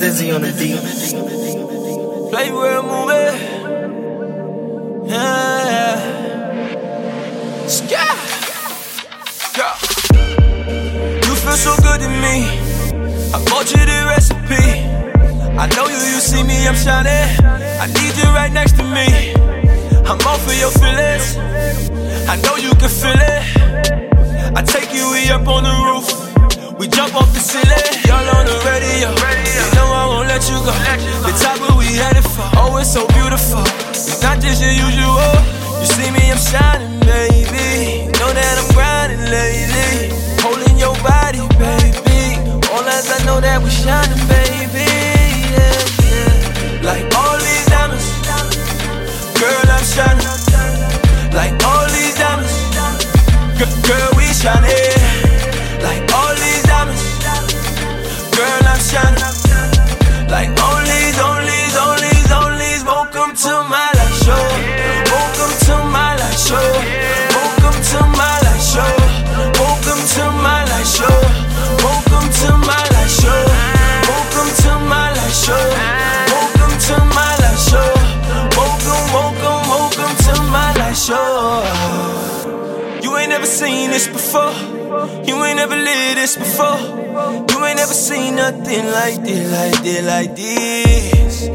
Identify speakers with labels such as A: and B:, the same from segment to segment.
A: Dizzee on the beat.
B: Playworld movie. Yeah. Sky. Yeah. You feel so good to me. I bought you the recipe. I know you, you see me, I'm shining. I need you right next to me. I'm all for your feelings. I know you can feel it. I take you way up on the roof. It's so beautiful. It's not just your usual. You see me, I'm shining, baby. Know that I'm grinding lately. Holding your body, baby. All as I know that we shining, baby. Yeah, yeah. Like all these diamonds. Girl, I'm shining. Like all these diamonds. Girl we shining. Never seen this before. You ain't never lived this before. You ain't never seen nothing like this, like this, like this.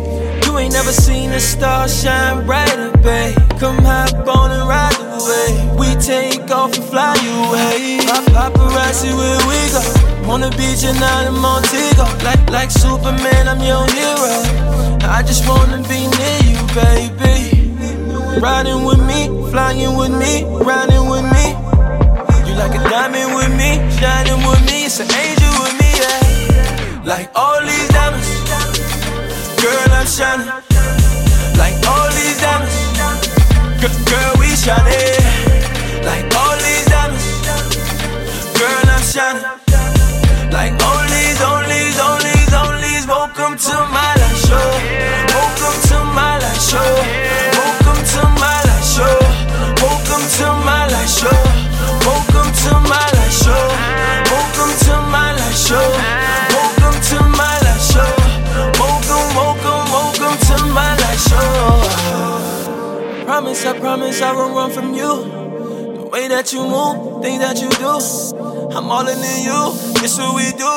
B: You ain't never seen a star shine brighter, babe. Come hop on and ride wave. We take off and fly away. Pap- Paparazzi, where we go? On the beach and out in Montego. Like, like Superman, I'm your hero. I just wanna be near you, baby. Riding with me, flying with me, riding with me. Like a diamond with me, shining with me, it's an angel with me, yeah. Like all these diamonds, girl, I'm shining. Like all these diamonds, girl, girl we shining. Like all these diamonds, girl, I'm shining. Like all Promise, I promise I won't run from you. The way that you move, things that you do, I'm all in you. It's what we do.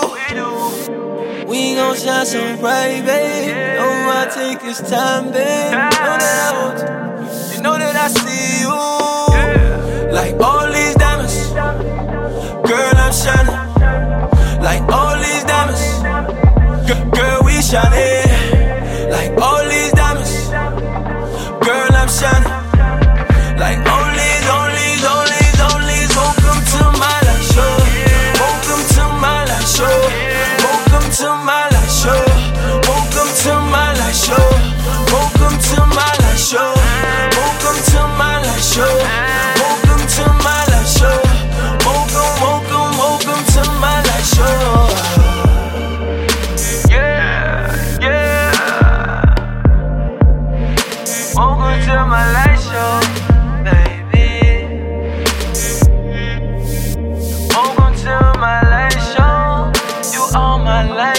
B: We gon' shine so bright, babe. Know I take this time, babe. Know that I want you. You know that I see you. Like all to my light show, baby. Welcome to my light show. You are my light.